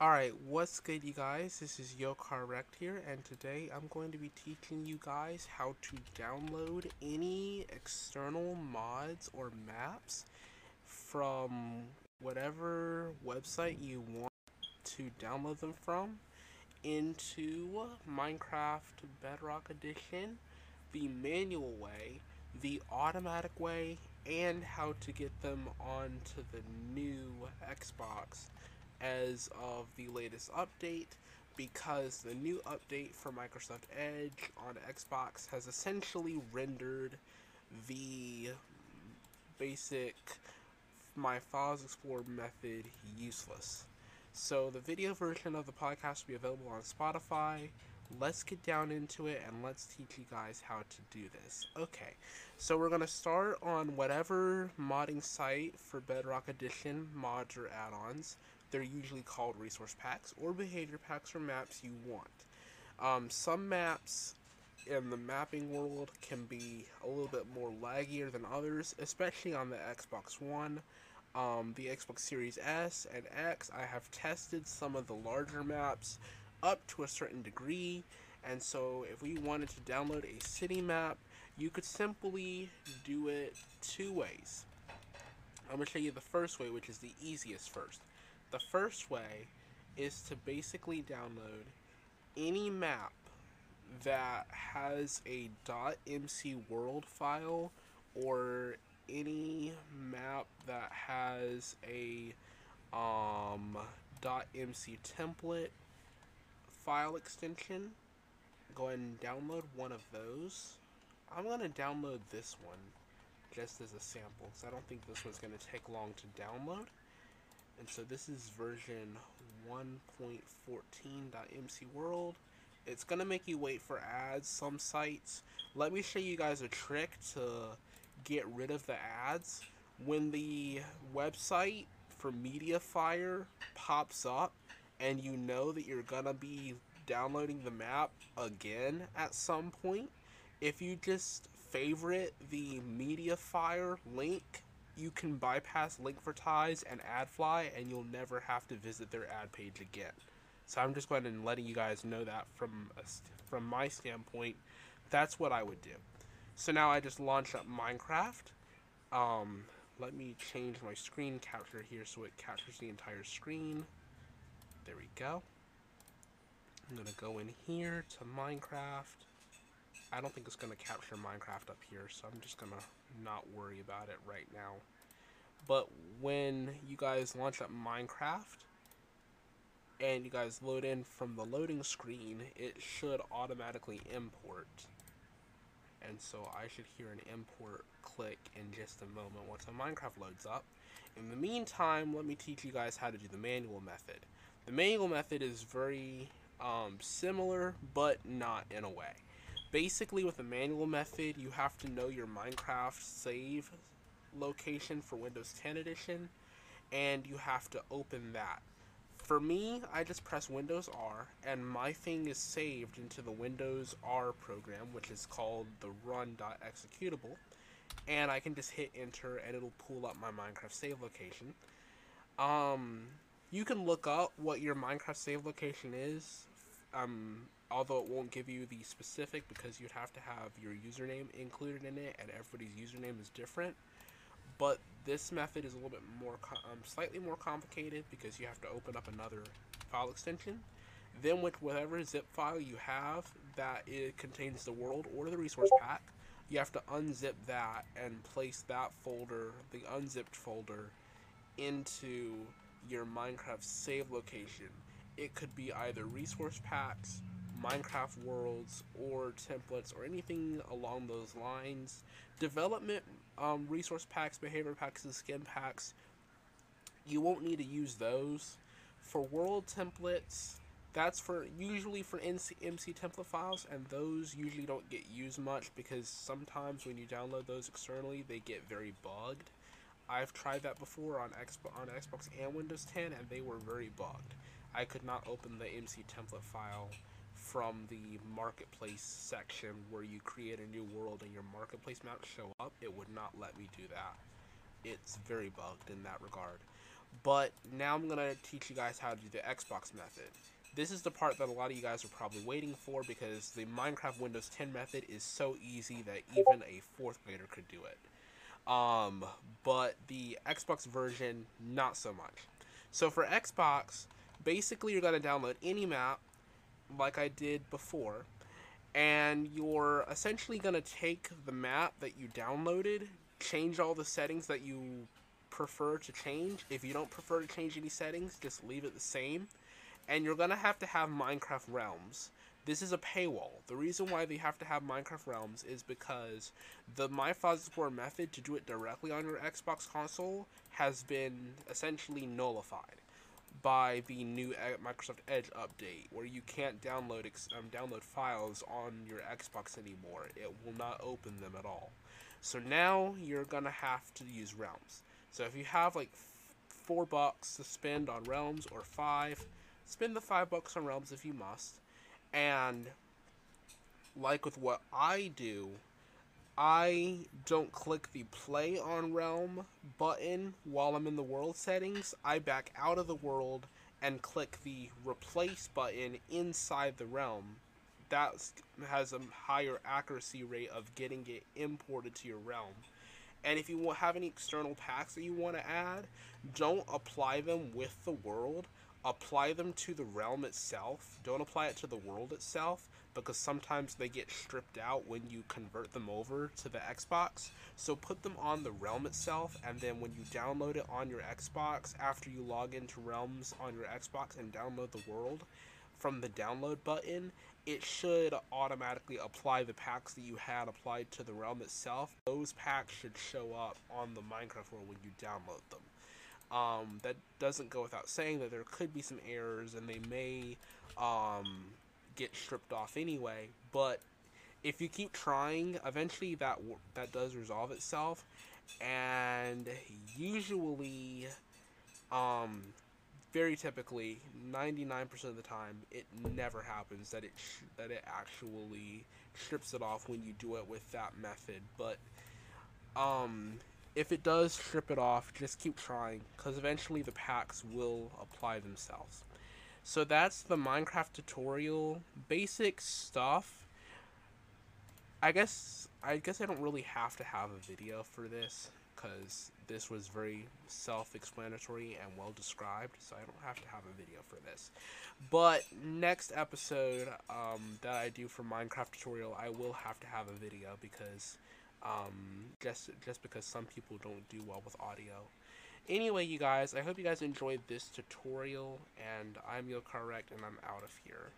Alright, what's good you guys? This is YoCarWrecked here, and today I'm going to be teaching you guys how to download any external mods or maps from whatever website you want to download them from into Minecraft Bedrock Edition, the manual way, the automatic way, and how to get them onto the new Xbox as of the latest update because the new update for Microsoft Edge on Xbox has essentially rendered the basic My Files Explorer method useless. So the video version of the podcast will be available on Spotify. Let's get down into it and let's teach you guys how to do this. Okay, so we're going to start on whatever modding site for Bedrock Edition mods or add-ons they're usually called resource packs or behavior packs or maps you want. Um, some maps in the mapping world can be a little bit more laggier than others, especially on the Xbox One. Um, the Xbox Series S and X, I have tested some of the larger maps up to a certain degree, and so if we wanted to download a city map, you could simply do it two ways. I'm going to show you the first way, which is the easiest first. The first way is to basically download any map that has a .mc world file or any map that has a um, .mc template file extension. Go ahead and download one of those. I'm going to download this one just as a sample because I don't think this one's going to take long to download. And so this is version 1.14.mcworld. It's going to make you wait for ads some sites. Let me show you guys a trick to get rid of the ads. When the website for Mediafire pops up and you know that you're going to be downloading the map again at some point, if you just favorite the Mediafire link you can bypass Linkvertise and AdFly, and you'll never have to visit their ad page again. So I'm just going and letting you guys know that from a, from my standpoint, that's what I would do. So now I just launched up Minecraft. Um, let me change my screen capture here so it captures the entire screen. There we go. I'm gonna go in here to Minecraft. I don't think it's going to capture Minecraft up here, so I'm just going to not worry about it right now. But when you guys launch up Minecraft, and you guys load in from the loading screen, it should automatically import. And so I should hear an import click in just a moment once a Minecraft loads up. In the meantime, let me teach you guys how to do the manual method. The manual method is very um, similar, but not in a way. Basically, with the manual method, you have to know your Minecraft save location for Windows 10 Edition, and you have to open that. For me, I just press Windows R, and my thing is saved into the Windows R program, which is called the run.executable, and I can just hit enter, and it'll pull up my Minecraft save location. Um, you can look up what your Minecraft save location is. Um, although it won't give you the specific because you'd have to have your username included in it and everybody's username is different. But this method is a little bit more um, slightly more complicated because you have to open up another file extension. Then with whatever zip file you have that it contains the world or the resource pack you have to unzip that and place that folder the unzipped folder into your Minecraft save location. It could be either resource packs Minecraft worlds or templates or anything along those lines. Development um, resource packs, behavior packs, and skin packs, you won't need to use those. For world templates, that's for usually for MC, MC template files, and those usually don't get used much because sometimes when you download those externally, they get very bugged. I've tried that before on Xbox, on Xbox and Windows 10, and they were very bugged. I could not open the MC template file from the marketplace section where you create a new world and your marketplace maps show up, it would not let me do that. It's very bugged in that regard. But now I'm going to teach you guys how to do the Xbox method. This is the part that a lot of you guys are probably waiting for because the Minecraft Windows 10 method is so easy that even a fourth grader could do it. Um, but the Xbox version, not so much. So for Xbox, basically you're going to download any map like I did before and you're essentially going to take the map that you downloaded, change all the settings that you prefer to change. If you don't prefer to change any settings, just leave it the same. And you're going to have to have Minecraft Realms. This is a paywall. The reason why they have to have Minecraft Realms is because the MyFuzz4 method to do it directly on your Xbox console has been essentially nullified by the new Microsoft Edge update, where you can't download um, download files on your Xbox anymore. It will not open them at all. So now you're gonna have to use Realms. So if you have like four bucks to spend on Realms or five, spend the five bucks on Realms if you must. And like with what I do, I don't click the play on realm button while I'm in the world settings. I back out of the world and click the replace button inside the realm. That has a higher accuracy rate of getting it imported to your realm. And if you have any external packs that you want to add, don't apply them with the world. Apply them to the realm itself. Don't apply it to the world itself because sometimes they get stripped out when you convert them over to the Xbox. So put them on the Realm itself, and then when you download it on your Xbox, after you log into Realms on your Xbox and download the world, from the download button, it should automatically apply the packs that you had applied to the realm itself. Those packs should show up on the Minecraft world when you download them. Um, that doesn't go without saying that there could be some errors and they may um, get stripped off anyway. But if you keep trying, eventually that that does resolve itself, and usually, um, very typically, ninety nine percent of the time, it never happens that it that it actually strips it off when you do it with that method. But um, if it does strip it off, just keep trying, because eventually the packs will apply themselves. So that's the Minecraft tutorial. Basic stuff. I guess I guess I don't really have to have a video for this because this was very self-explanatory and well described, so I don't have to have a video for this. But next episode um, that I do for Minecraft tutorial, I will have to have a video because um, just just because some people don't do well with audio. Anyway, you guys, I hope you guys enjoyed this tutorial, and I'm YoCarWrecked, and I'm out of here.